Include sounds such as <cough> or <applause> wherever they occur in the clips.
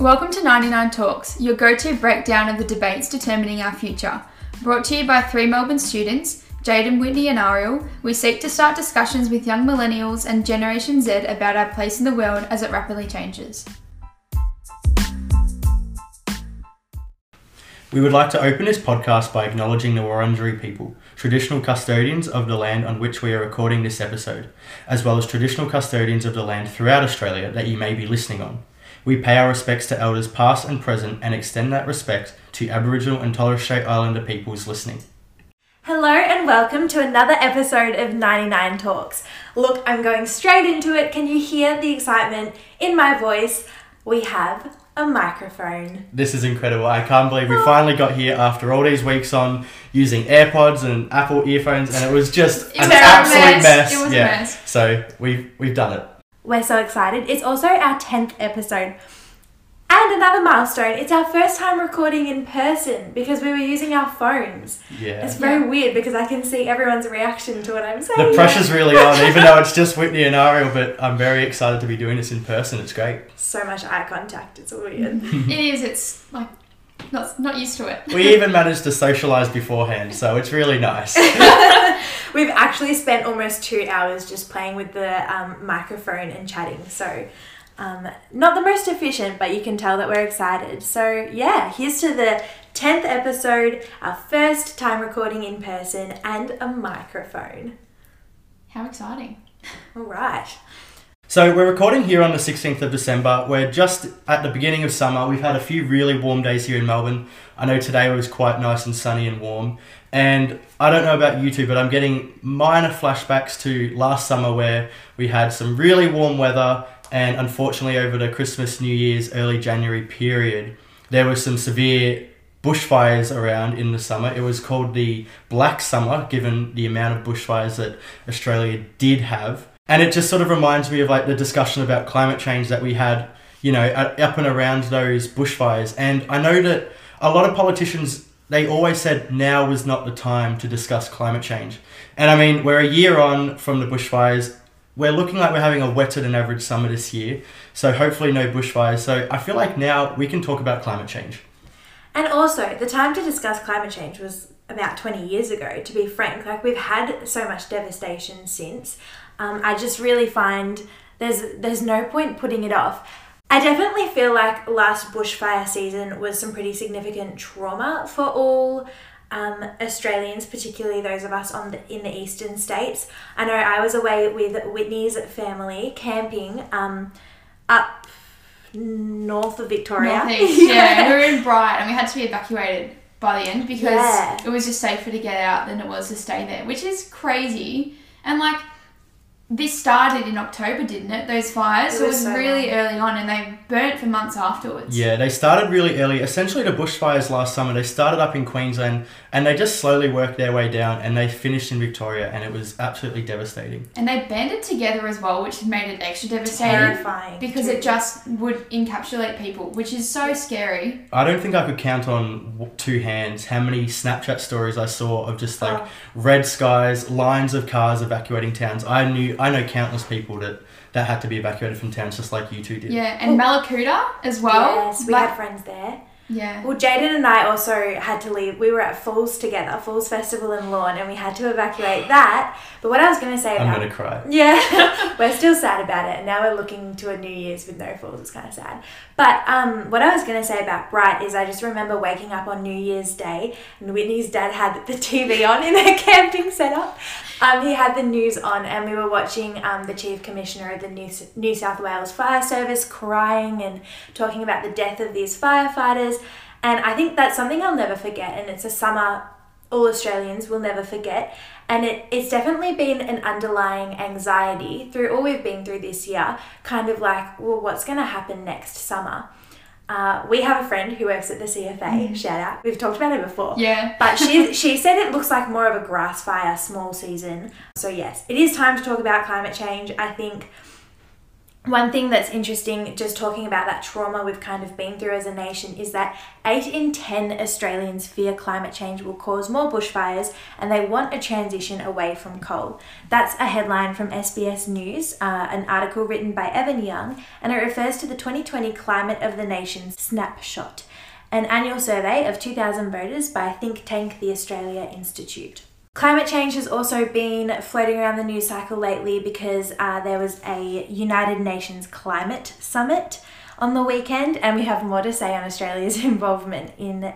Welcome to 99 Talks, your go to breakdown of the debates determining our future. Brought to you by three Melbourne students, Jaden, Whitney, and Ariel, we seek to start discussions with young millennials and Generation Z about our place in the world as it rapidly changes. We would like to open this podcast by acknowledging the Wurundjeri people, traditional custodians of the land on which we are recording this episode, as well as traditional custodians of the land throughout Australia that you may be listening on. We pay our respects to elders past and present and extend that respect to Aboriginal and Torres Strait Islander peoples listening. Hello and welcome to another episode of 99 Talks. Look, I'm going straight into it. Can you hear the excitement in my voice? We have a microphone. This is incredible. I can't believe we finally got here after all these weeks on using AirPods and Apple earphones, and it was just an absolute mess. mess. It was a yeah. mess. So we've we've done it. We're so excited. It's also our 10th episode. And another milestone, it's our first time recording in person because we were using our phones. Yeah. It's very Yeah. weird because I can see everyone's reaction to what I'm saying. The pressure's really on, <laughs> even though it's just Whitney and Ariel, but I'm very excited to be doing this in person. It's great. So much eye contact, it's weird. <laughs> It is, it's like not, not used to it. <laughs> We even managed to socialise beforehand, so it's really nice. <laughs> We've actually spent almost two hours just playing with the um, microphone and chatting. So, um, not the most efficient, but you can tell that we're excited. So, yeah, here's to the 10th episode, our first time recording in person, and a microphone. How exciting. All right. So we're recording here on the 16th of December. We're just at the beginning of summer. We've had a few really warm days here in Melbourne. I know today was quite nice and sunny and warm. And I don't know about you two, but I'm getting minor flashbacks to last summer where we had some really warm weather and unfortunately over the Christmas, New Year's, early January period, there were some severe bushfires around in the summer. It was called the Black Summer, given the amount of bushfires that Australia did have. And it just sort of reminds me of like the discussion about climate change that we had, you know, up and around those bushfires. And I know that a lot of politicians, they always said now was not the time to discuss climate change. And I mean, we're a year on from the bushfires. We're looking like we're having a wetter than average summer this year. So hopefully no bushfires. So I feel like now we can talk about climate change. And also, the time to discuss climate change was about 20 years ago, to be frank. Like, we've had so much devastation since. Um, I just really find there's, there's no point putting it off. I definitely feel like last bushfire season was some pretty significant trauma for all um, Australians, particularly those of us on the, in the eastern states. I know I was away with Whitney's family camping um, up north of Victoria. Northeast, <laughs> yeah. we were in Bright and we had to be evacuated by the end because Yeah. it was just safer to get out than it was to stay there, which is crazy. And like, this started in October, didn't it? Those fires. It so it was was so really early on and they burnt for months afterwards. Yeah, they started really early. Essentially, the bushfires last summer, they started up in Queensland and they just slowly worked their way down and they finished in Victoria and it was absolutely devastating. And they banded together as well, which made it extra devastating. Terrifying. Because it just would encapsulate people, which is so scary. I don't think I could count on two hands how many Snapchat stories I saw of just like Oh. red skies, lines of cars evacuating towns. I knew, I know countless people that that had to be evacuated from towns just like you two did. Yeah, and Mallacoota as well. Yes, we Like- had friends there. Yeah. Well, Jaden and I also had to leave. We were at Falls together, Falls Festival in Lorne, and we had to evacuate that. But what I was going to say about. I'm gonna cry. yeah, <laughs> we're still sad about it, and now we're looking to a New Year's with no falls. It's kind of sad. But um, what I was going to say about Bright is I just remember waking up on New Year's Day, and Whitney's dad had the TV on in their <laughs> camping setup. Um, he had the news on, and we were watching um, the chief commissioner of the New, New South Wales Fire Service crying and talking about the death of these firefighters. And I think that's something I'll never forget, and it's a summer all Australians will never forget. And it, it's definitely been an underlying anxiety through all we've been through this year, kind of like, well, what's going to happen next summer? Uh, we have a friend who works at the CFA, shout out. We've talked about it before. Yeah. But she, <laughs> she said it looks like more of a grass fire, small season. So, yes, it is time to talk about climate change. I think one thing that's interesting, just talking about that trauma we've kind of been through as a nation, is that 8 in 10 Australians fear climate change will cause more bushfires and they want a transition away from coal. That's a headline from SBS News, uh, an article written by Evan Young, and it refers to the 2020 Climate of the Nation snapshot, an annual survey of 2,000 voters by think tank the Australia Institute. Climate change has also been floating around the news cycle lately because uh, there was a United Nations Climate Summit on the weekend, and we have more to say on Australia's <laughs> involvement in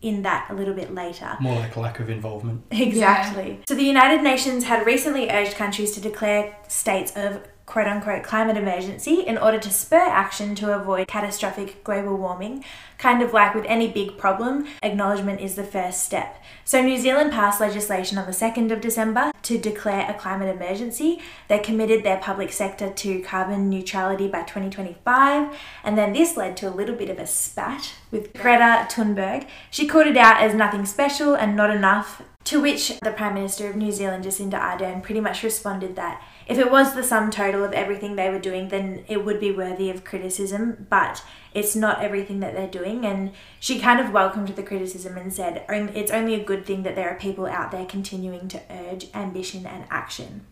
in that a little bit later. More like lack of involvement. Exactly. Yeah. So the United Nations had recently urged countries to declare states of quote unquote climate emergency in order to spur action to avoid catastrophic global warming. Kind of like with any big problem, acknowledgement is the first step. So, New Zealand passed legislation on the 2nd of December to declare a climate emergency. They committed their public sector to carbon neutrality by 2025, and then this led to a little bit of a spat with Greta Thunberg. She called it out as nothing special and not enough, to which the Prime Minister of New Zealand, Jacinda Ardern, pretty much responded that if it was the sum total of everything they were doing, then it would be worthy of criticism, but it's not everything that they're doing. And she kind of welcomed the criticism and said it's only a good thing that there are people out there continuing to urge ambition and action.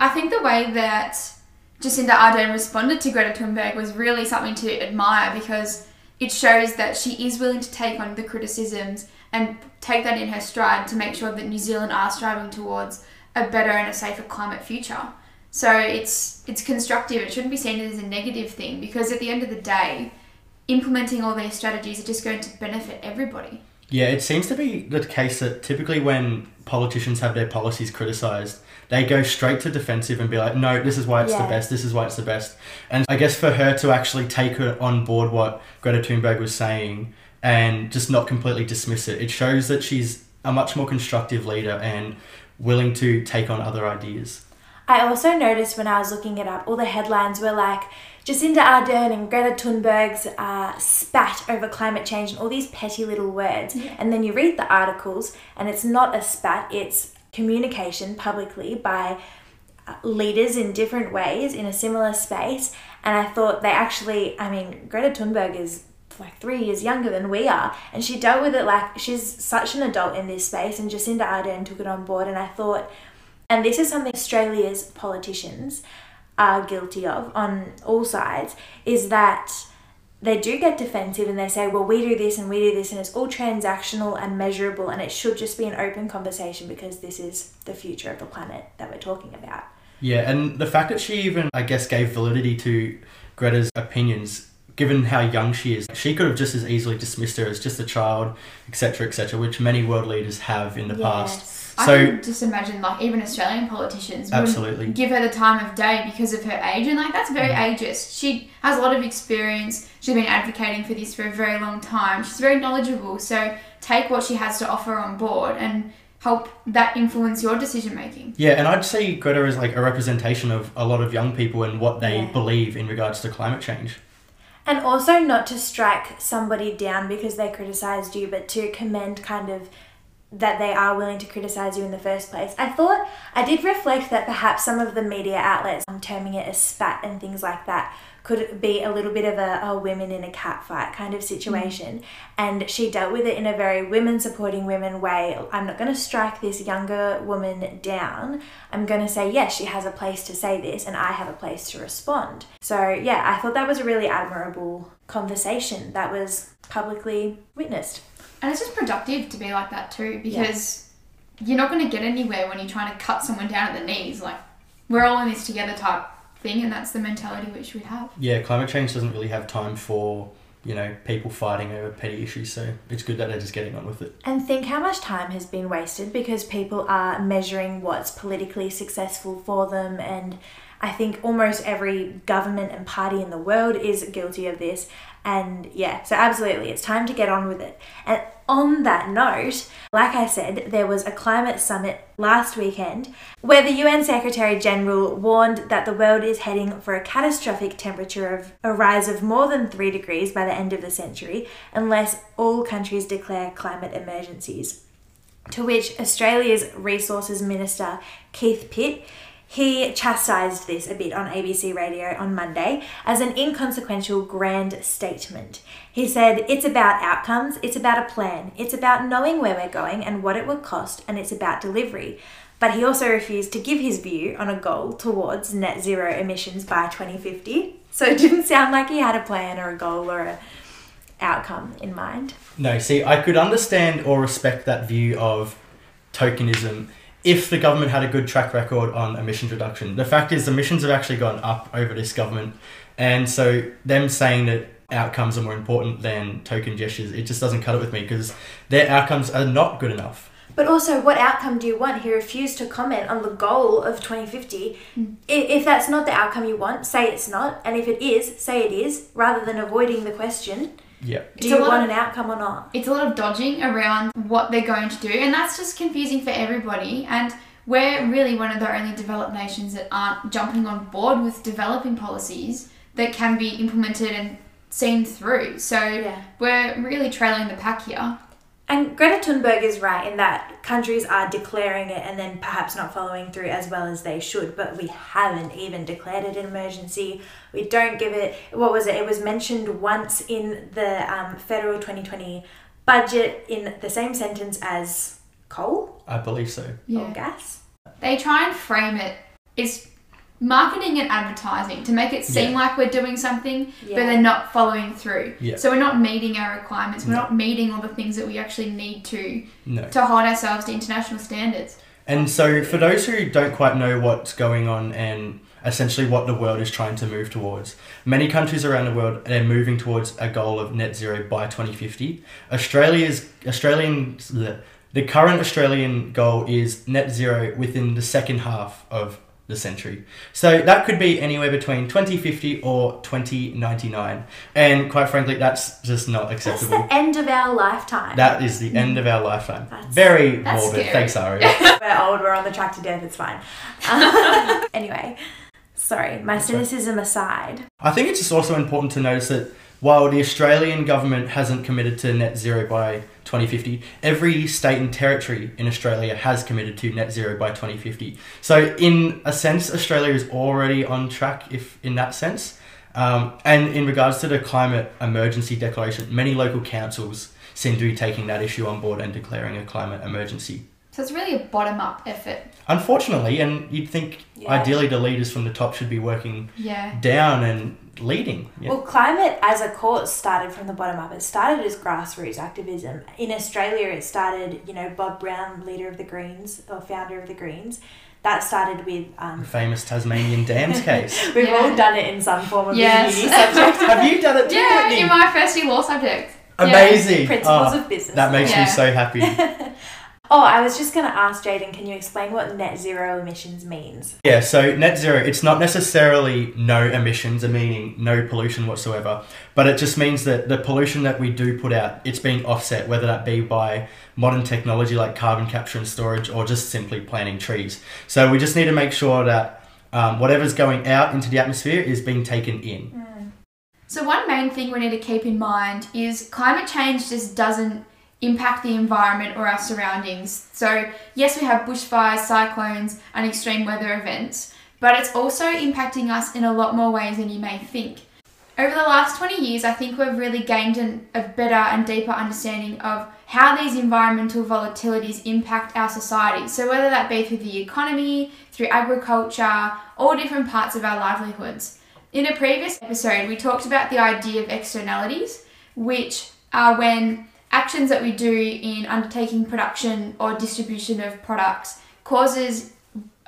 I think the way that Jacinda Ardern responded to Greta Thunberg was really something to admire because it shows that she is willing to take on the criticisms and take that in her stride to make sure that New Zealand are striving towards a better and a safer climate future. So it's it's constructive. It shouldn't be seen as a negative thing because at the end of the day, implementing all these strategies are just going to benefit everybody. Yeah, it seems to be the case that typically when politicians have their policies criticised, they go straight to defensive and be like, no, this is why it's yeah. the best, this is why it's the best. And I guess for her to actually take on board what Greta Thunberg was saying and just not completely dismiss it, it shows that she's a much more constructive leader and willing to take on other ideas. I also noticed when I was looking it up, all the headlines were like Jacinda Ardern and Greta Thunberg's uh, spat over climate change and all these petty little words. Yeah. And then you read the articles, and it's not a spat, it's communication publicly by uh, leaders in different ways in a similar space. And I thought they actually, I mean, Greta Thunberg is like three years younger than we are, and she dealt with it like she's such an adult in this space. And Jacinda Ardern took it on board, and I thought and this is something Australia's politicians are guilty of on all sides is that they do get defensive and they say, well, we do this and we do this, and it's all transactional and measurable, and it should just be an open conversation because this is the future of the planet that we're talking about. Yeah, and the fact that she even, I guess, gave validity to Greta's opinions, given how young she is, she could have just as easily dismissed her as just a child, etc., etc., which many world leaders have in the yes. past. So, I can just imagine like even Australian politicians absolutely give her the time of day because of her age, and like that's very mm. ageist. She has a lot of experience. She's been advocating for this for a very long time. She's very knowledgeable. So take what she has to offer on board and help that influence your decision making. Yeah, and I'd say Greta is like a representation of a lot of young people and what they yeah. believe in regards to climate change. And also not to strike somebody down because they criticized you, but to commend kind of that they are willing to criticize you in the first place. I thought I did reflect that perhaps some of the media outlets, I'm terming it a spat and things like that, could be a little bit of a, a women in a cat fight kind of situation. Mm. And she dealt with it in a very women supporting women way. I'm not going to strike this younger woman down. I'm going to say, yes, she has a place to say this, and I have a place to respond. So, yeah, I thought that was a really admirable conversation that was publicly witnessed. And it's just productive to be like that too because yeah. you're not going to get anywhere when you're trying to cut someone down at the knees. Like, we're all in this together type thing, and that's the mentality which we have. Yeah, climate change doesn't really have time for you know people fighting over petty issues so it's good that they're just getting on with it and think how much time has been wasted because people are measuring what's politically successful for them and I think almost every government and party in the world is guilty of this. And yeah, so absolutely, it's time to get on with it. And on that note, like I said, there was a climate summit last weekend where the UN Secretary General warned that the world is heading for a catastrophic temperature of a rise of more than 3 degrees by the end of the century unless all countries declare climate emergencies. To which Australia's Resources Minister Keith Pitt He chastised this a bit on ABC Radio on Monday as an inconsequential grand statement. He said, It's about outcomes, it's about a plan, it's about knowing where we're going and what it will cost, and it's about delivery. But he also refused to give his view on a goal towards net zero emissions by 2050. So it didn't sound like he had a plan or a goal or a outcome in mind. No, see, I could understand or respect that view of tokenism if the government had a good track record on emissions reduction. The fact is, emissions have actually gone up over this government, and so them saying that outcomes are more important than token gestures, it just doesn't cut it with me because their outcomes are not good enough. But also, what outcome do you want? He refused to comment on the goal of 2050. Hmm. I- If that's not the outcome you want, say it's not. And if it is, say it is, rather than avoiding the question Yeah. do It's you a lot want of- an outcome or not? it's a lot of dodging around what they're going to do, and that's just confusing for everybody. And we're really one of the only developed nations that aren't jumping on board with developing policies that can be implemented and seen through. So Yeah. we're really trailing the pack here. And Greta Thunberg is right in that countries are declaring it and then perhaps not following through as well as they should. But we haven't even declared it an emergency. We don't give it. What was it? It was mentioned once in the um, federal 2020 budget in the same sentence as coal I believe so. or gas. They try and frame it as marketing and advertising to make it seem Yeah. like we're doing something, Yeah. but they're not following through. Yeah. So we're not meeting our requirements. We're No. not meeting all the things that we actually need to No. to hold ourselves to international standards. And so, for those who don't quite know what's going on and essentially what the world is trying to move towards, many countries around the world are moving towards a goal of net zero by 2050. Australia's Australian the, the current Australian goal is net zero within the second half of the century. So that could be anywhere between 2050 or 2099. And quite frankly, that's just not That's acceptable. the end of our lifetime. That is the end of our lifetime. That's- Very That's morbid. scary. Thanks, Ari. <laughs> we're old, we're on the track to death, it's fine. <laughs> Anyway, sorry, my That's right. cynicism aside. I think it's just also important to notice that while the Australian government hasn't committed to net zero by 2050, every state and territory in Australia has committed to net zero by 2050. So, in a sense, Australia is already on track, if in that sense. Um, and in regards to the climate emergency declaration, many local councils seem to be taking that issue on board and declaring a climate emergency. So it's really a bottom up effort. Unfortunately, and you'd think Yeah. ideally the leaders from the top should be working Yeah. down and leading. Yeah. Well, climate as a cause started from the bottom up. It started as grassroots activism. In Australia, it started, you know, Bob Brown, leader of the Greens or founder of the Greens. That started with. The Um, famous Tasmanian dams <laughs> case. we've Yeah. all done it in some form of Yes. uni <laughs> subject. Have you done it too, Yeah, Whitney? in my first year law subject. Amazing. Principles Oh, of business. that makes Yeah. me so happy. <laughs> Oh, I was just going to ask Jaden, can you explain what net zero emissions means? Yeah, so net zero, it's not necessarily no emissions, meaning no pollution whatsoever, but it just means that the pollution that we do put out, it's being offset, whether that be by modern technology like carbon capture and storage or just simply planting trees. So we just need to make sure that um, whatever's going out into the atmosphere is being taken in. So one main thing we need to keep in mind is climate change just doesn't impact the environment or our surroundings. So yes, we have bushfires, cyclones, and extreme weather events, but it's also impacting us in a lot more ways than you may think. Over the last 20 years, I think we've really gained an, a better and deeper understanding of how these environmental volatilities impact our society. So, whether that be through the economy, through agriculture, all different parts of our livelihoods. In a previous episode, we talked about the idea of externalities, which are when actions that we do in undertaking production or distribution of products causes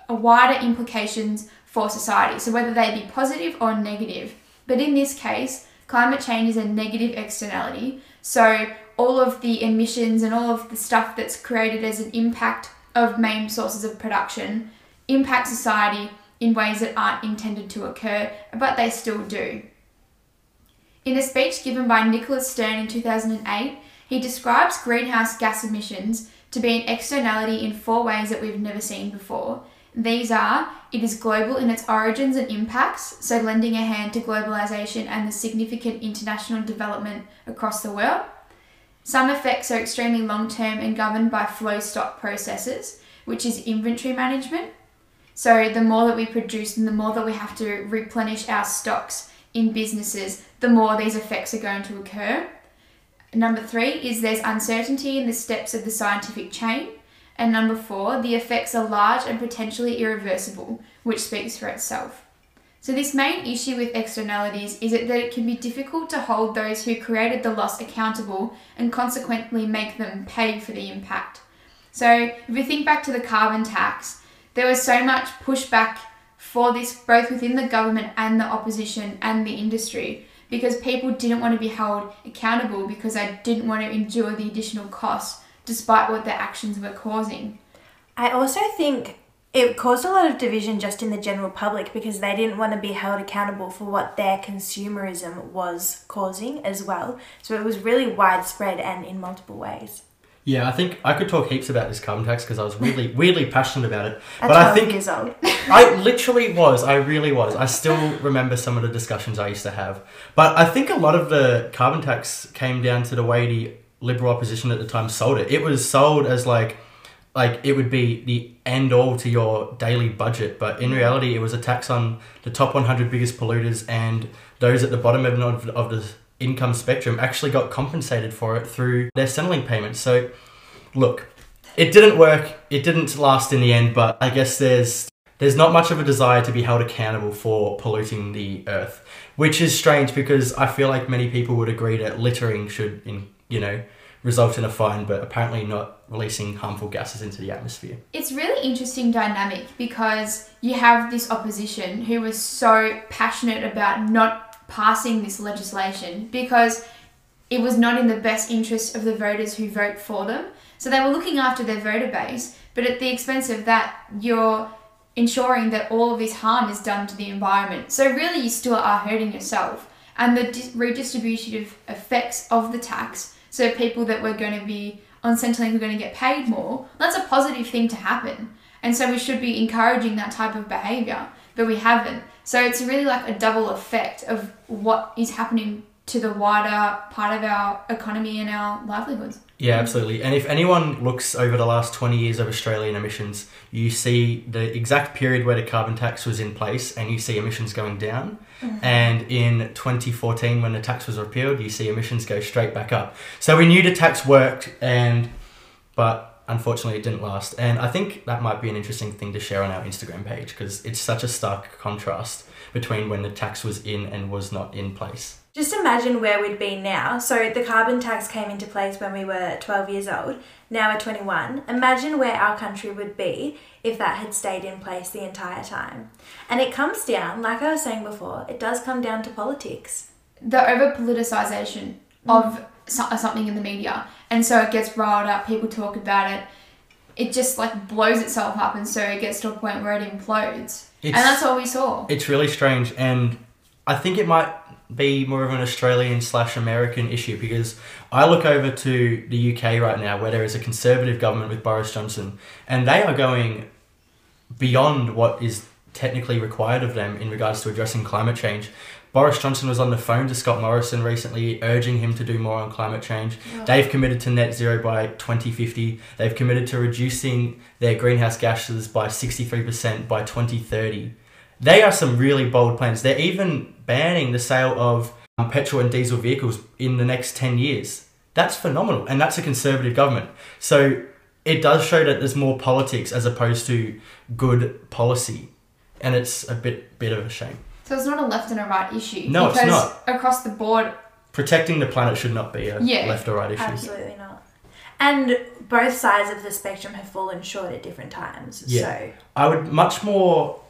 wider implications for society. So whether they be positive or negative. But in this case, climate change is a negative externality. So all of the emissions and all of the stuff that's created as an impact of main sources of production impact society in ways that aren't intended to occur, but they still do. In a speech given by Nicholas Stern in 2008, he describes greenhouse gas emissions to be an externality in four ways that we've never seen before. These are it is global in its origins and impacts, so lending a hand to globalization and the significant international development across the world. Some effects are extremely long term and governed by flow stock processes, which is inventory management. So the more that we produce and the more that we have to replenish our stocks in businesses, the more these effects are going to occur. Number three is there's uncertainty in the steps of the scientific chain. And number four, the effects are large and potentially irreversible, which speaks for itself. So, this main issue with externalities is that it can be difficult to hold those who created the loss accountable and consequently make them pay for the impact. So, if we think back to the carbon tax, there was so much pushback for this both within the government and the opposition and the industry because people didn't want to be held accountable because they didn't want to endure the additional costs despite what their actions were causing. I also think it caused a lot of division just in the general public because they didn't want to be held accountable for what their consumerism was causing as well. So it was really widespread and in multiple ways. Yeah, I think I could talk heaps about this carbon tax because I was really, <laughs> weirdly passionate about it. At but 12 I think years old. <laughs> I literally was. I really was. I still remember some of the discussions I used to have. But I think a lot of the carbon tax came down to the way the liberal opposition at the time sold it. It was sold as like like it would be the end all to your daily budget, but in reality, it was a tax on the top 100 biggest polluters and those at the bottom of, of the income spectrum actually got compensated for it through their Centrelink payments. So, look, it didn't work. It didn't last in the end, but I guess there's there's not much of a desire to be held accountable for polluting the earth, which is strange because I feel like many people would agree that littering should, in you know, result in a fine, but apparently not releasing harmful gases into the atmosphere. It's really interesting dynamic because you have this opposition who was so passionate about not passing this legislation because it was not in the best interest of the voters who vote for them. So they were looking after their voter base, but at the expense of that, you're ensuring that all of this harm is done to the environment. So really, you still are hurting yourself. And the redistributive effects of the tax, so people that were going to be on Centrelink are going to get paid more, that's a positive thing to happen. And so we should be encouraging that type of behaviour, but we haven't. So it's really like a double effect of what is happening to the wider part of our economy and our livelihoods. Yeah, absolutely. And if anyone looks over the last 20 years of Australian emissions, you see the exact period where the carbon tax was in place and you see emissions going down. Mm-hmm. And in 2014, when the tax was repealed, you see emissions go straight back up. So we knew the tax worked, and but unfortunately it didn't last. And I think that might be an interesting thing to share on our Instagram page because it's such a stark contrast between when the tax was in and was not in place. Just imagine where we'd be now. So the carbon tax came into place when we were 12 years old. Now we're 21. Imagine where our country would be if that had stayed in place the entire time. And it comes down, like I was saying before, it does come down to politics. The over politicization mm. of something in the media and so it gets riled up people talk about it. It just like blows itself up and so it gets to a point where it implodes. It's, and that's all we saw. It's really strange and i think it might be more of an australian slash american issue because i look over to the uk right now where there is a conservative government with boris johnson and they are going beyond what is technically required of them in regards to addressing climate change Boris Johnson was on the phone to Scott Morrison recently, urging him to do more on climate change. Oh. They've committed to net zero by 2050. They've committed to reducing their greenhouse gases by 63% by 2030. They are some really bold plans. They're even banning the sale of um, petrol and diesel vehicles in the next 10 years. That's phenomenal. And that's a conservative government. So it does show that there's more politics as opposed to good policy. And it's a bit, bit of a shame. So it's not a left and a right issue. No, it's not. Across the board, protecting the planet should not be a yeah, left or right issue. Absolutely not. And both sides of the spectrum have fallen short at different times. Yeah. So I would much more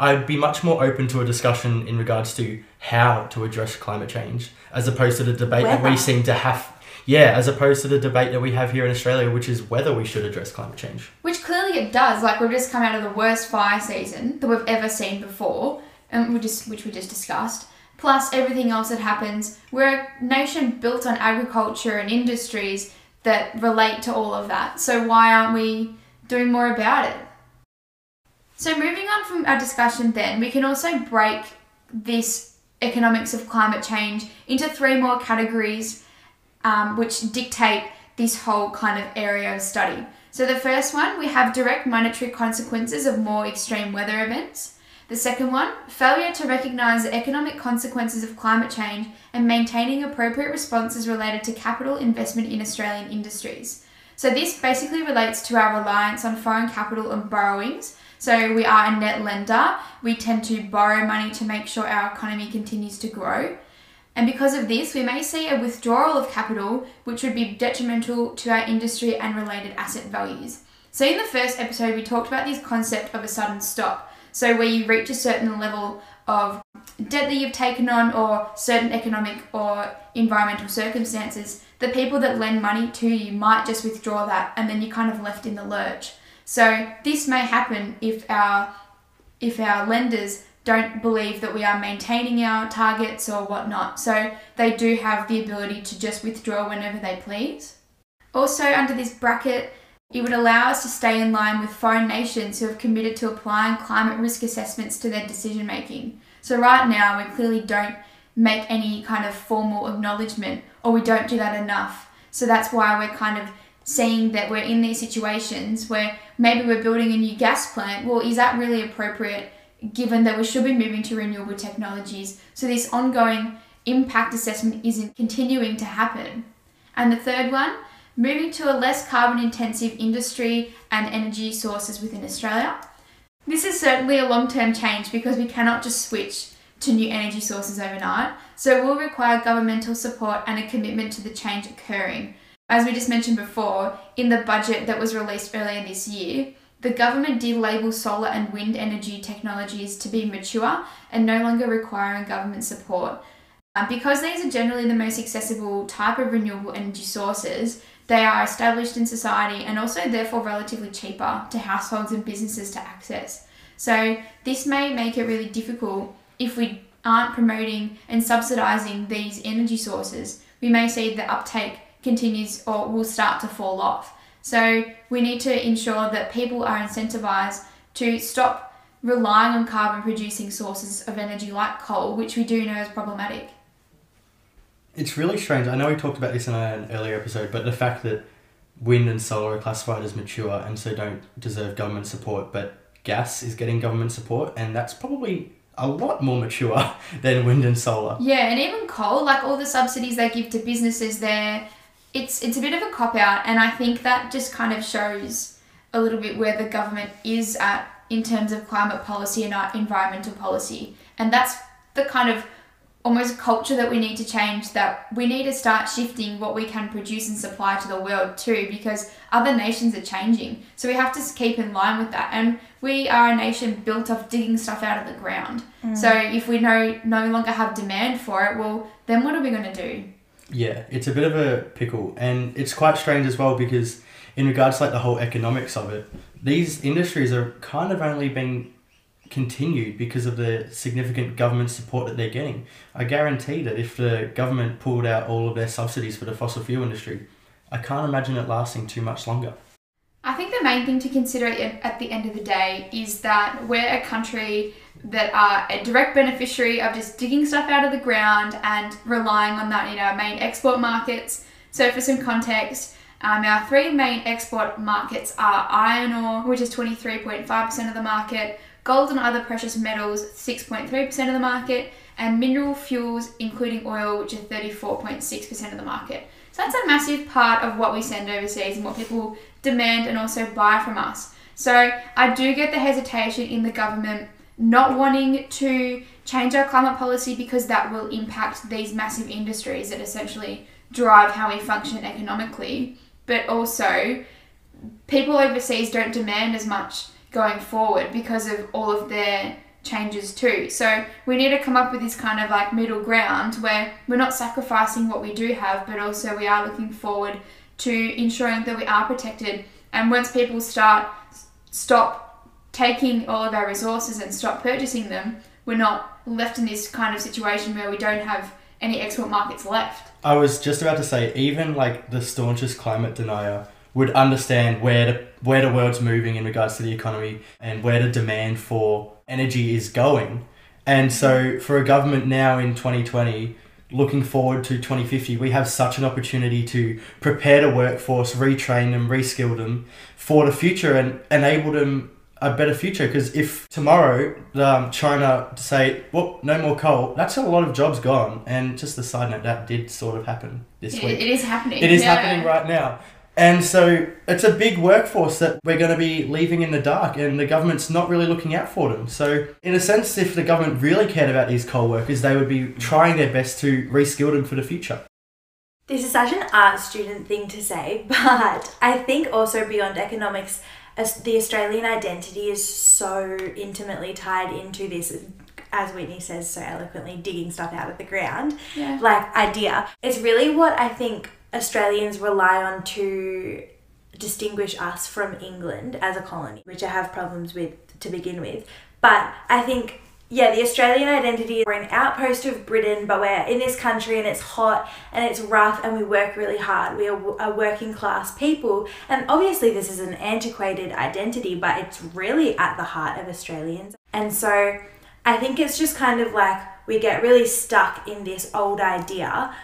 I'd be much more open to a discussion in regards to how to address climate change as opposed to the debate that we seem to have yeah, as opposed to the debate that we have here in Australia, which is whether we should address climate change. Which clearly it does. Like, we've just come out of the worst fire season that we've ever seen before um, we just, which we just discussed, plus everything else that happens. We're a nation built on agriculture and industries that relate to all of that. So why aren't we doing more about it? So moving on from our discussion then, we can also break this economics of climate change into three more categories um, which dictate this whole kind of area of study. So, the first one, we have direct monetary consequences of more extreme weather events. The second one, failure to recognise the economic consequences of climate change and maintaining appropriate responses related to capital investment in Australian industries. So, this basically relates to our reliance on foreign capital and borrowings. So, we are a net lender, we tend to borrow money to make sure our economy continues to grow. And because of this, we may see a withdrawal of capital, which would be detrimental to our industry and related asset values. So, in the first episode, we talked about this concept of a sudden stop. So, where you reach a certain level of debt that you've taken on, or certain economic or environmental circumstances, the people that lend money to you might just withdraw that, and then you're kind of left in the lurch. So, this may happen if our if our lenders don't believe that we are maintaining our targets or whatnot. So they do have the ability to just withdraw whenever they please. Also, under this bracket, it would allow us to stay in line with foreign nations who have committed to applying climate risk assessments to their decision making. So, right now, we clearly don't make any kind of formal acknowledgement or we don't do that enough. So, that's why we're kind of seeing that we're in these situations where maybe we're building a new gas plant. Well, is that really appropriate given that we should be moving to renewable technologies. So this ongoing impact assessment isn't continuing to happen. And the third one, moving to a less carbon intensive industry and energy sources within Australia. This is certainly a long term change because we cannot just switch to new energy sources overnight, so it will require governmental support and a commitment to the change occurring. As we just mentioned before, in the budget that was released earlier this year, the government did label solar and wind energy technologies to be mature and no longer requiring government support. Uh, because these are generally the most accessible type of renewable energy sources, they are established in society and also therefore relatively cheaper to households and businesses to access. So, this may make it really difficult if we aren't promoting and subsidising these energy sources. We may see the uptake continues or will start to fall off. So we need to ensure that people are incentivized to stop relying on carbon producing sources of energy like coal, which we do know is problematic. It's really strange. I know we talked about this in an earlier episode, but the fact that wind and solar are classified as mature and so don't deserve government support, but gas is getting government support, and that's probably a lot more mature <laughs> than wind and solar. Yeah, and even coal, like all the subsidies they give to businesses there, it's it's a bit of a cop out, and I think that just kind of shows a little bit where the government is at in terms of climate policy and environmental policy, and that's the kind of almost culture that we need to change that we need to start shifting what we can produce and supply to the world too because other nations are changing. So we have to keep in line with that. And we are a nation built off digging stuff out of the ground. Mm. so if we no no longer have demand for it well then what are we going to do? Yeah, it's a bit of a pickle, and it's quite strange as well because in regards to like the whole economics of it, these industries are kind of only being continued because of the significant government support that they're getting. I guarantee that if the government pulled out all of their subsidies for the fossil fuel industry, I can't imagine it lasting too much longer. I think the main thing to consider at the end of the day is that we're a country that are a direct beneficiary of just digging stuff out of the ground and relying on that in our main export markets. So, for some context, um, our three main export markets are iron ore, which is 23.5% of the market, gold and other precious metals, 6.3% of the market, and mineral fuels, including oil, which are 34.6% of the market. So, that's a massive part of what we send overseas and what people demand and also buy from us. So, I do get the hesitation in the government not wanting to change our climate policy because that will impact these massive industries that essentially drive how we function economically, but also people overseas don't demand as much going forward because of all of their changes too. So we need to come up with this kind of like middle ground where we're not sacrificing what we do have, but also we are looking forward to ensuring that we are protected. And once people start stop taking all of our resources and stop purchasing them, we're not left in this kind of situation where we don't have any export markets left. I was just about to say, even like the staunchest climate denier would understand where the where the world's moving in regards to the economy and where the demand for energy is going. And so for a government now in 2020 looking forward to 2050, we have such an opportunity to prepare the workforce, retrain them, reskill them for the future and enable them a better future. Because if tomorrow um, China say, well, no more coal, that's a lot of jobs gone. And just the side note, that did sort of happen this It, week. it is happening. It is Yeah. happening right now. And so it's a big workforce that we're going to be leaving in the dark, and the government's not really looking out for them. So, in a sense, if the government really cared about these coal workers, they would be trying their best to reskill them for the future. This is such an art student thing to say, <laughs> but I think also beyond economics, the Australian identity is so intimately tied into this, as Whitney says so eloquently, digging stuff out of the ground, Yeah. like idea. It's really what I think Australians rely on to distinguish us from England as a colony, which I have problems with to begin with. But I think, yeah, the Australian identity, we're an outpost of Britain, but we're in this country and it's hot and it's rough and we work really hard. We are a working class people. And obviously, this is an antiquated identity, but it's really at the heart of Australians. And so I think it's just kind of like we get really stuck in this old idea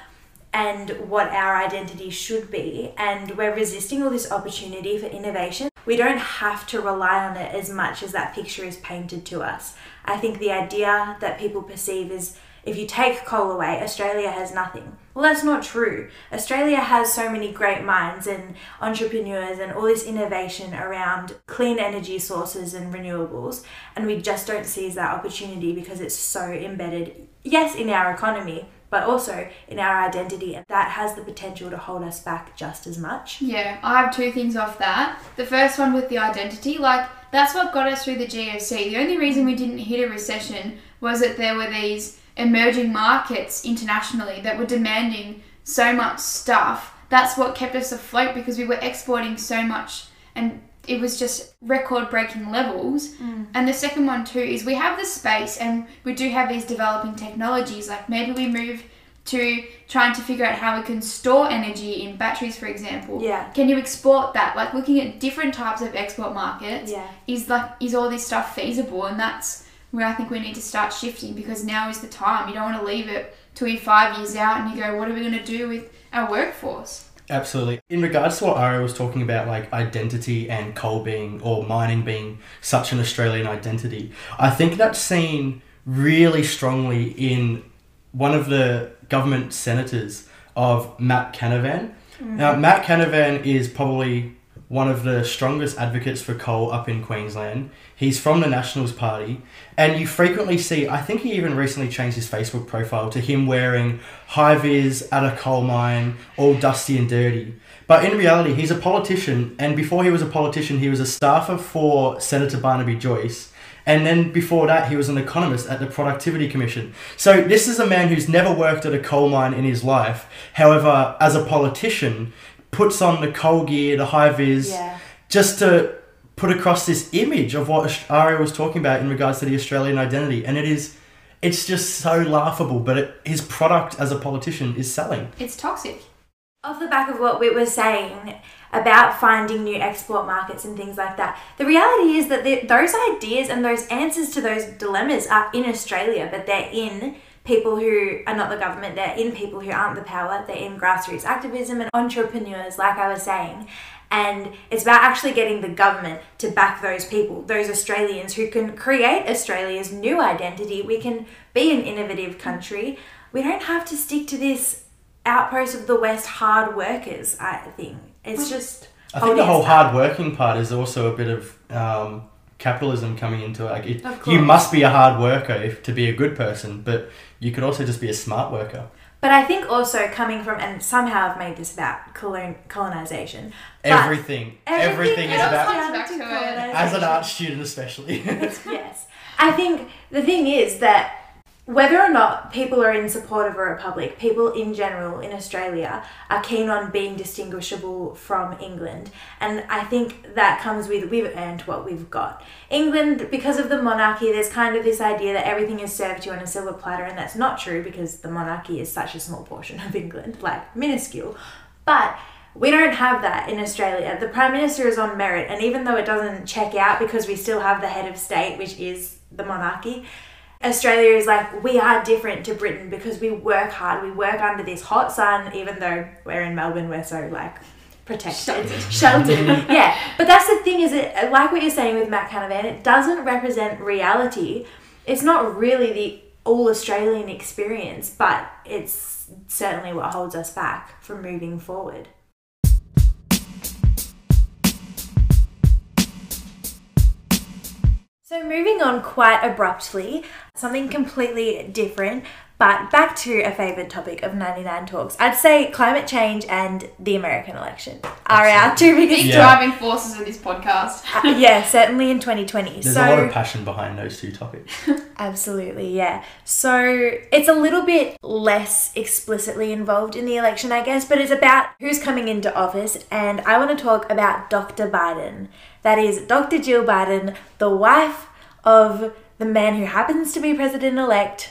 and what our identity should be. And we're resisting all this opportunity for innovation. We don't have to rely on it as much as that picture is painted to us. I think the idea that people perceive is if you take coal away, Australia has nothing. Well, that's not true. Australia has so many great minds and entrepreneurs and all this innovation around clean energy sources and renewables, and we just don't seize that opportunity because it's so embedded, yes, in our economy, but also in our identity, and that has the potential to hold us back just as much. Yeah, I have two things off that. The first one with the identity, like that's what got us through the GFC. The only reason we didn't hit a recession was that there were these emerging markets internationally that were demanding so much stuff. That's what kept us afloat because we were exporting so much and it was just record breaking levels. Mm. And the second one too is we have the space and we do have these developing technologies. Like maybe we move to trying to figure out how we can store energy in batteries, for example. Yeah. Can you export that? Like looking at different types of export markets. Yeah. Is like is all this stuff feasible? And that's where I think we need to start shifting because now is the time. You don't want to leave it till you're five years out and you go, what are we going to do with our workforce? Absolutely. In regards to what Aria was talking about, like identity and coal being or mining being such an Australian identity, I think that's seen really strongly in one of the government senators of Matt Canavan. Now, mm-hmm. Matt Canavan is probably one of the strongest advocates for coal up in Queensland. He's from the Nationals Party, and you frequently see, I think he even recently changed his Facebook profile to him wearing high vis at a coal mine, all dusty and dirty. But in reality, he's a politician, and before he was a politician, he was a staffer for Senator Barnaby Joyce. And then before that, he was an economist at the Productivity Commission. So this is a man who's never worked at a coal mine in his life. However, as a politician, puts on the coal gear, the high vis, Yeah. just to put across this image of what Aria was talking about in regards to the Australian identity. And it is, it's just so laughable. But it, his product as a politician is selling. It's toxic. Off the back of what we were saying about finding new export markets and things like that, the reality is that the, those ideas and those answers to those dilemmas are in Australia, but they're in people who are not the government, they're in people who aren't the power, they're in grassroots activism and entrepreneurs, like I was saying. And it's about actually getting the government to back those people, those Australians who can create Australia's new identity. We can be an innovative country. We don't have to stick to this outpost of the West hard workers, I think. It's just. I think the whole hard working part is also a bit of um, capitalism coming into it. Like it, Of you must be a hard worker if, to be a good person, but you could also just be a smart worker. But I think also coming from, and somehow I've made this about colon, colonization. Everything, everything everything, is about down to colonization. as an art student, especially. <laughs> yes. I think the thing is that whether or not people are in support of a republic, people in general in Australia are keen on being distinguishable from England. And I think that comes with we've earned what we've got. England, because of the monarchy, there's kind of this idea that everything is served to you on a silver platter, and that's not true because the monarchy is such a small portion of <laughs> England, like minuscule. But we don't have that in Australia. The Prime Minister is on merit, and even though it doesn't check out because we still have the head of state, which is the monarchy, Australia is like, we are different to Britain because we work hard. We work under this hot sun, even though we're in Melbourne, we're so like protected, sheltered. <laughs> yeah, but that's the thing is it uh, like what you're saying with Matt Canavan, it doesn't represent reality. It's not really the all Australian experience, but it's certainly what holds us back from moving forward. So, moving on quite abruptly, something completely different, but back to a favourite topic of 99 Talks. I'd say climate change and the American election are our two biggest. Yeah. driving forces of this podcast. Uh, yeah, certainly in 2020. There's so, a lot of passion behind those two topics. <laughs> Absolutely, yeah. So it's a little bit less explicitly involved in the election, I guess, but it's about who's coming into office, and I want to talk about Dr. Biden. That is Dr. Jill Biden, the wife of the man who happens to be president elect.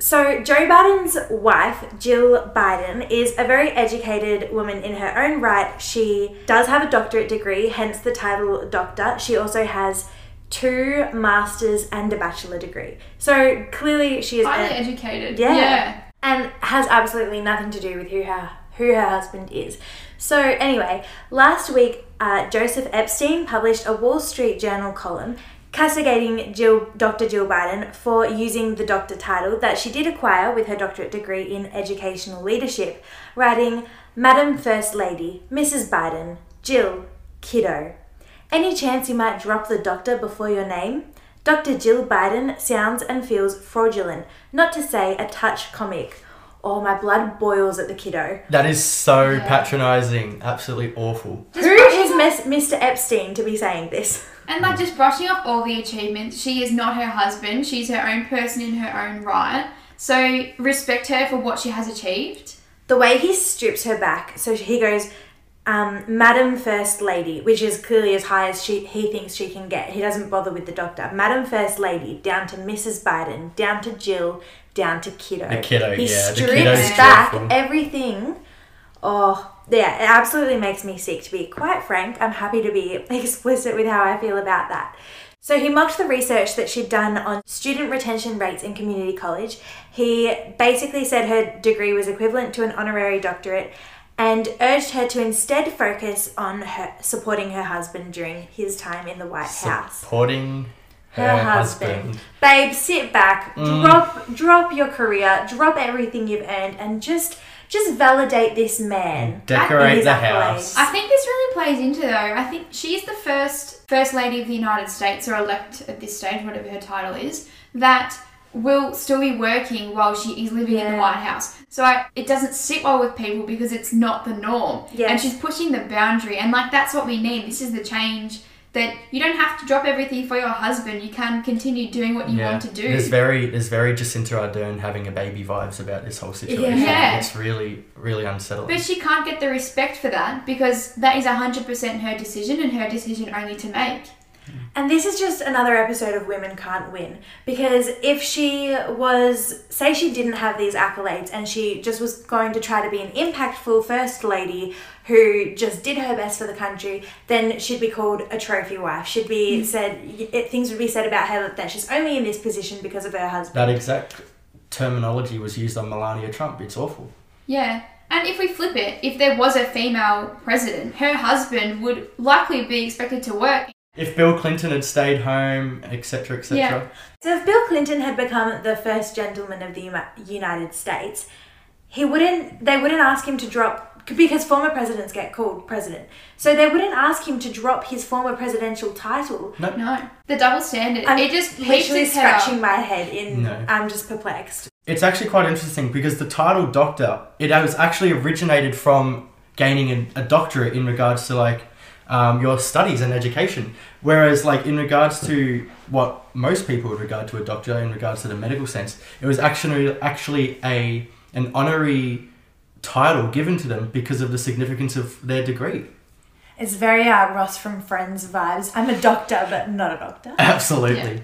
So, Joe Biden's wife, Jill Biden, is a very educated woman in her own right. She does have a doctorate degree, hence the title doctor. She also has two masters and a bachelor degree. So clearly she is Highly educated. Yeah. yeah. and has absolutely nothing to do with who her who her husband is. So anyway, last week uh, Joseph Epstein published a Wall Street Journal column castigating Jill, Dr. Jill Biden for using the doctor title that she did acquire with her doctorate degree in educational leadership, writing, Madam First Lady, Mrs. Biden, Jill, kiddo. Any chance you might drop the doctor before your name? Dr. Jill Biden sounds and feels fraudulent, not to say a touch comic. Oh, my blood boils at the kiddo. That is so Yeah. patronising. Absolutely awful. Just Who brushing is off- Mes- Mr. Epstein to be saying this? <laughs> And like just brushing off all the achievements, she is not her husband. She's her own person in her own right. So respect her for what she has achieved. The way he strips her back, so he goes, um, Madam First Lady, which is clearly as high as she he thinks she can get. He doesn't bother with the doctor. Madam First Lady, down to Mrs. Biden, down to Jill, down to kiddo. The kiddo, he yeah, the strips kiddo's back dreadful. everything. Oh, yeah, it absolutely makes me sick. To be quite frank, I'm happy to be <laughs> explicit with how I feel about that. So he mocked the research that she'd done on student retention rates in community college. He basically said her degree was equivalent to an honorary doctorate and urged her to instead focus on her supporting her husband during his time in the White House. Supporting her, Her husband. husband. Babe, sit back, Mm. drop drop your career, drop everything you've earned and just just validate this man. Decorate the accolades. house. I think this really plays into though. I think she's the first first lady of the United States or elect at this stage, whatever her title is, that will still be working while she is living in the White House. So I, it doesn't sit well with people because it's not the norm. Yes. And she's pushing the boundary and like that's what we need. This is the change that you don't have to drop everything for your husband. You can continue doing what you want to do. There's very there's very Jacinda Ardern having a baby vibes about this whole situation. Yeah. It's really really unsettling. But she can't get the respect for that because that is 100% her decision and her decision only to make. And this is just another episode of Women Can't Win. Because if she was, say, she didn't have these accolades and she just was going to try to be an impactful First Lady who just did her best for the country, then she'd be called a trophy wife. She'd be hmm. said, it, things would be said about her that she's only in this position because of her husband. that exact terminology was used on Melania Trump. It's awful. Yeah. And if we flip it, if there was a female president, her husband would likely be expected to work. If Bill Clinton had stayed home, etc., etc. Yeah. So if Bill Clinton had become the first gentleman of the United States, he wouldn't. They wouldn't ask him to drop because former presidents get called president. So they wouldn't ask him to drop his former presidential title. No. No. The double standard. I'm it just leaps literally scratching up. my head. In No. I'm just perplexed. It's actually quite interesting because the title doctor it was actually originated from gaining a, a doctorate in regards to like um, your studies and education. Whereas like in regards to what most people would regard to a doctor in regards to the medical sense, it was actually actually a an honorary title given to them because of the significance of their degree. It's very uh, Ross from Friends vibes. I'm a doctor, but not a doctor. <laughs> Absolutely. Yeah.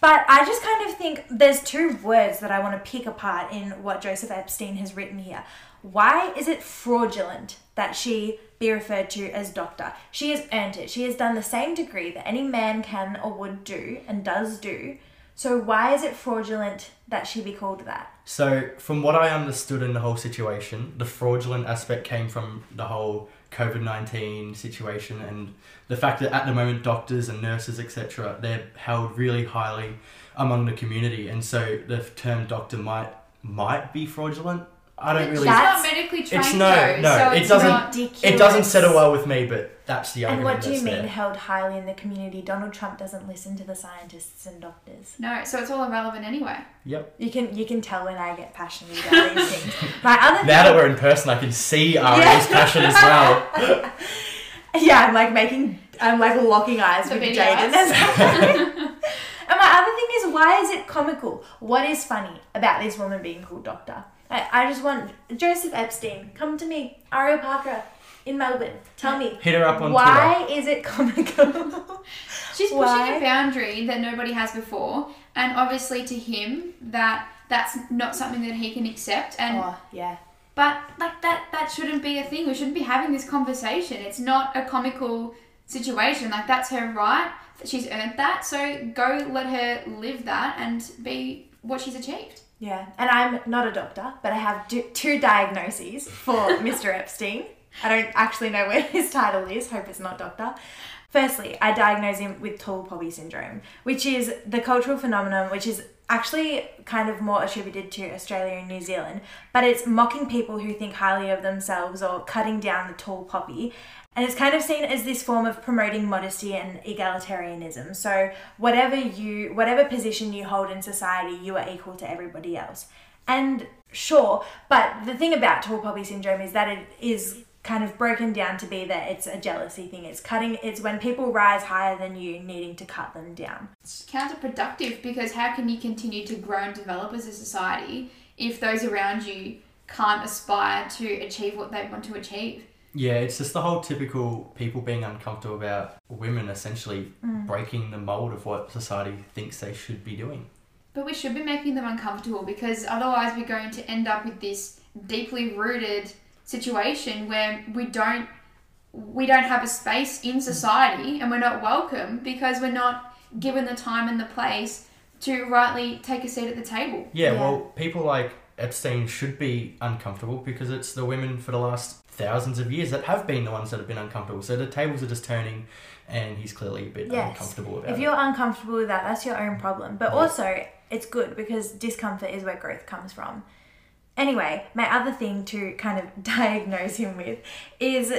But I just kind of think there's two words that I want to pick apart in what Joseph Epstein has written here. Why is it fraudulent that she be referred to as doctor? She has earned it. She has done the same degree that any man can or would do and does do. So why is it fraudulent that she be called that? So, from what I understood in the whole situation, the fraudulent aspect came from the whole COVID 19 situation and the fact that at the moment doctors and nurses, etc., they're held really highly among the community. And so the term doctor might might be fraudulent. I don't really. She's That's- not medically trained. It's no, though, no, so it it's doesn't- Not, Ridiculous. It doesn't settle well with me, but that's the only. And what do you mean there. held highly in the community? Donald Trump doesn't listen to the scientists and doctors. no, so it's all irrelevant anyway. Yep. You can you can tell when I get passionate about these things. <laughs> My other Now that we're in person, I can see Aria's Yeah. passion as well. <laughs> Yeah, I'm like making, I'm like locking eyes The with beady Jaden. <laughs> and my other thing is, why is it comical? What is funny about this woman being called doctor? I, I just want Joseph Epstein, come to me, Aria Parker in Melbourne. Tell me, Hit her up on why is it comical? <laughs> She's pushing Why? a boundary that nobody has before, and obviously to him that that's not something that he can accept. And oh, yeah. but like that that shouldn't be a thing. We shouldn't be having this conversation. It's not a comical situation. Like that's her right. She's earned that. So go let her live that and be what she's achieved. Yeah, and I'm not a doctor, but I have do- two diagnoses for <laughs> Mr. Epstein. I don't actually know what <laughs> his title is, hope it's not doctor. Firstly, I diagnose him with tall poppy syndrome, which is the cultural phenomenon which is actually kind of more attributed to Australia and New Zealand, but it's mocking people who think highly of themselves or cutting down the tall poppy. And it's kind of seen as this form of promoting modesty and egalitarianism. So whatever you whatever position you hold in society, you are equal to everybody else. And sure, but the thing about tall poppy syndrome is that it is kind of broken down to be that it's a jealousy thing. It's cutting it's when people rise higher than you needing to cut them down. It's counterproductive because how can you continue to grow and develop as a society if those around you can't aspire to achieve what they want to achieve? Yeah, it's just the whole typical people being uncomfortable about women essentially Mm. breaking the mold of what society thinks they should be doing. But we should be making them uncomfortable because otherwise we're going to end up with this deeply rooted situation where we don't we don't have a space in society and we're not welcome because we're not given the time and the place to rightly take a seat at the table. Yeah, Yeah. well, people like Epstein should be uncomfortable because it's the women for the last thousands of years that have been the ones that have been uncomfortable. So the tables are just turning, and he's clearly a bit Yes. uncomfortable about If you're uncomfortable with that, that's your own problem. But Yeah. also, it's good because discomfort is where growth comes from. Anyway, my other thing to kind of <laughs> diagnose him with is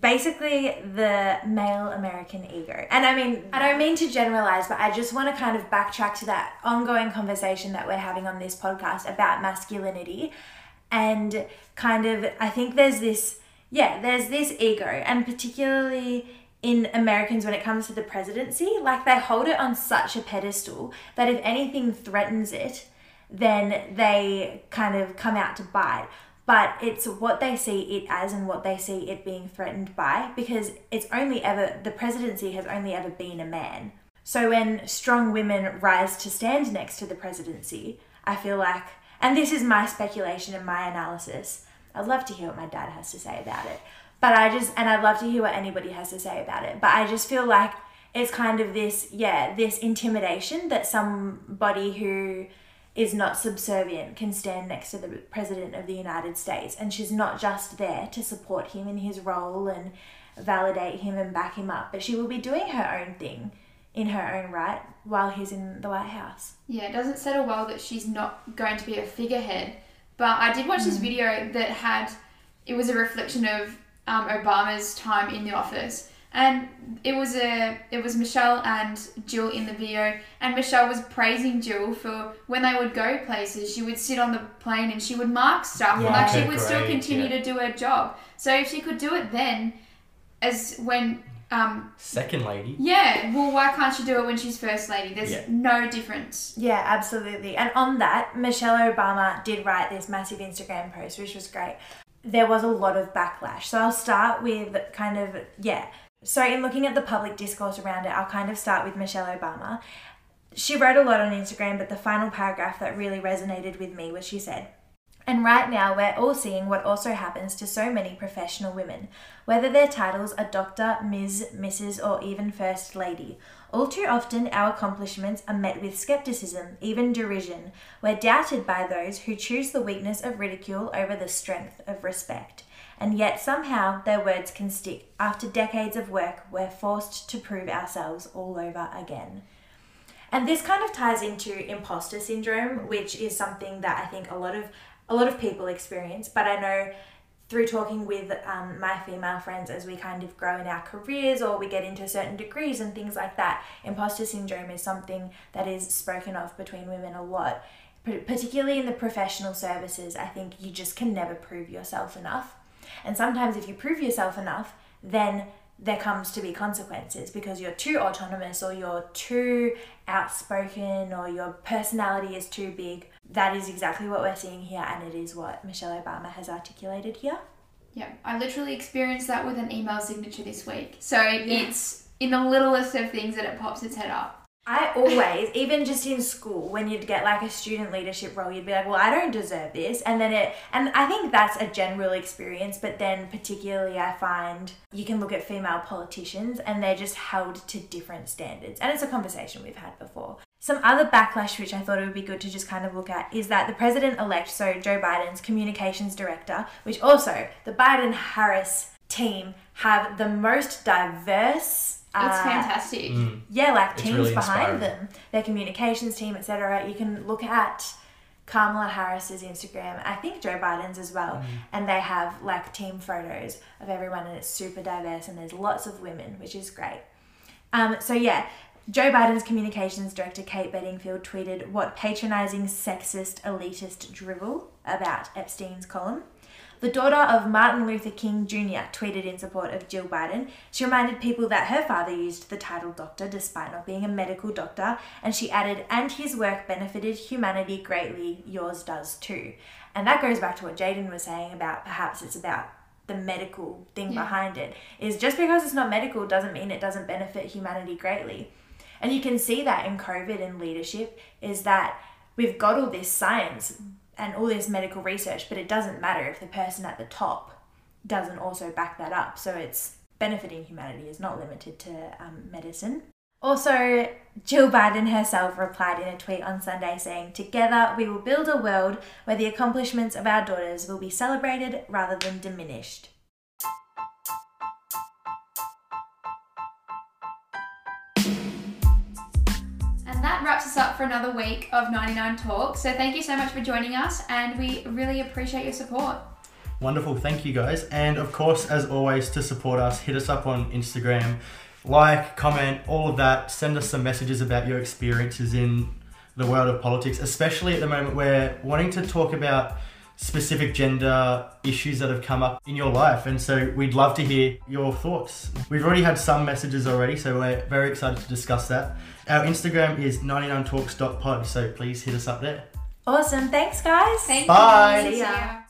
basically the male American ego. And I mean, I don't mean to generalize, but I just want to kind of backtrack to that ongoing conversation that we're having on this podcast about masculinity. And kind of, I think there's this, yeah, there's this ego, and particularly in Americans when it comes to the presidency, like they hold it on such a pedestal that if anything threatens it, then they kind of come out to bite. But it's what they see it as and what they see it being threatened by because it's only ever, the presidency has only ever been a man. So when strong women rise to stand next to the presidency, I feel like, and this is my speculation and my analysis, I'd love to hear what my dad has to say about it. But I just, and I'd love to hear what anybody has to say about it. But I just feel like it's kind of this, yeah, this intimidation that somebody who is not subservient can stand next to the president of the United States. And she's not just there to support him in his role and validate him and back him up, but she will be doing her own thing in her own right while he's in the White House. Yeah, it doesn't settle well that she's not going to be a figurehead. But I did watch this video that had it was a reflection of um, Obama's time in the office, and it was a it was Michelle and Jill in the video, and Michelle was praising Jill for when they would go places. She would sit on the plane and she would mark stuff, Yeah. like she Okay, would still continue yeah. to do her job. So if she could do it then, as when um, Second lady. yeah, well, why can't she do it when she's first lady? There's Yeah. no difference. Yeah, absolutely. And on that, Michelle Obama did write this massive Instagram post, which was great. There was a lot of backlash. So I'll start with kind of, yeah. So, in looking at the public discourse around it, I'll kind of start with Michelle Obama. She wrote a lot on Instagram, but the final paragraph that really resonated with me was she said, and right now, we're all seeing what also happens to so many professional women, whether their titles are Doctor, Ms., Mrs., or even First Lady. All too often, our accomplishments are met with skepticism, even derision. We're doubted by those who choose the weakness of ridicule over the strength of respect. And yet, somehow, their words can stick. After decades of work, we're forced to prove ourselves all over again. And this kind of ties into imposter syndrome, which is something that I think a lot of a lot of people experience. But I know through talking with um, my female friends as we kind of grow in our careers or we get into certain degrees and things like that, imposter syndrome is something that is spoken of between women a lot. Particularly in the professional services, I think you just can never prove yourself enough. And sometimes, if you prove yourself enough, then there comes to be consequences because you're too autonomous or you're too outspoken or your personality is too big. That is exactly what we're seeing here, and it is what Michelle Obama has articulated here. Yeah, I literally experienced that with an email signature this week. So yeah. it's in the littlest of things that it pops its head up. I always, even just in school, when you'd get like a student leadership role, you'd be like, well, I don't deserve this. And then it, and I think that's a general experience, but then particularly I find you can look at female politicians and they're just held to different standards. And it's a conversation we've had before. Some other backlash, which I thought it would be good to just kind of look at, is that the president elect, so Joe Biden's communications director, which also the Biden Harris team have the most diverse it's uh, fantastic. Mm. Yeah, like it's teams really behind them, their communications team, etc. You can look at Kamala Harris's Instagram, I think Joe Biden's as well, mm. and they have like team photos of everyone, and it's super diverse, and there's lots of women, which is great. Um, so yeah, Joe Biden's communications director Kate Bedingfield tweeted what patronizing, sexist, elitist drivel about Epstein's column. The daughter of Martin Luther King Jr. tweeted in support of Jill Biden. She reminded people that her father used the title doctor despite not being a medical doctor, and she added, and his work benefited humanity greatly, yours does too. And that goes back to what Jaden was saying about perhaps it's about the medical thing yeah. behind it. Is just because it's not medical doesn't mean it doesn't benefit humanity greatly. And you can see that in COVID and leadership is that we've got all this science, and all this medical research, but it doesn't matter if the person at the top doesn't also back that up. So it's benefiting humanity is not limited to um, medicine. Also, Jill Biden herself replied in a tweet on Sunday saying, Together we will build a world where the accomplishments of our daughters will be celebrated rather than diminished. That wraps us up for another week of 99 Talks. So thank you so much for joining us, and we really appreciate your support. Wonderful, thank you guys. And of course, as always, to support us, hit us up on Instagram, like, comment, all of that. Send us some messages about your experiences in the world of politics, especially at the moment we're wanting to talk about specific gender issues that have come up in your life. And so we'd love to hear your thoughts. We've already had some messages already, so we're very excited to discuss that. Our Instagram is 99talks.pod, so please hit us up there. Awesome. Thanks, guys. Thank Bye. you. See ya.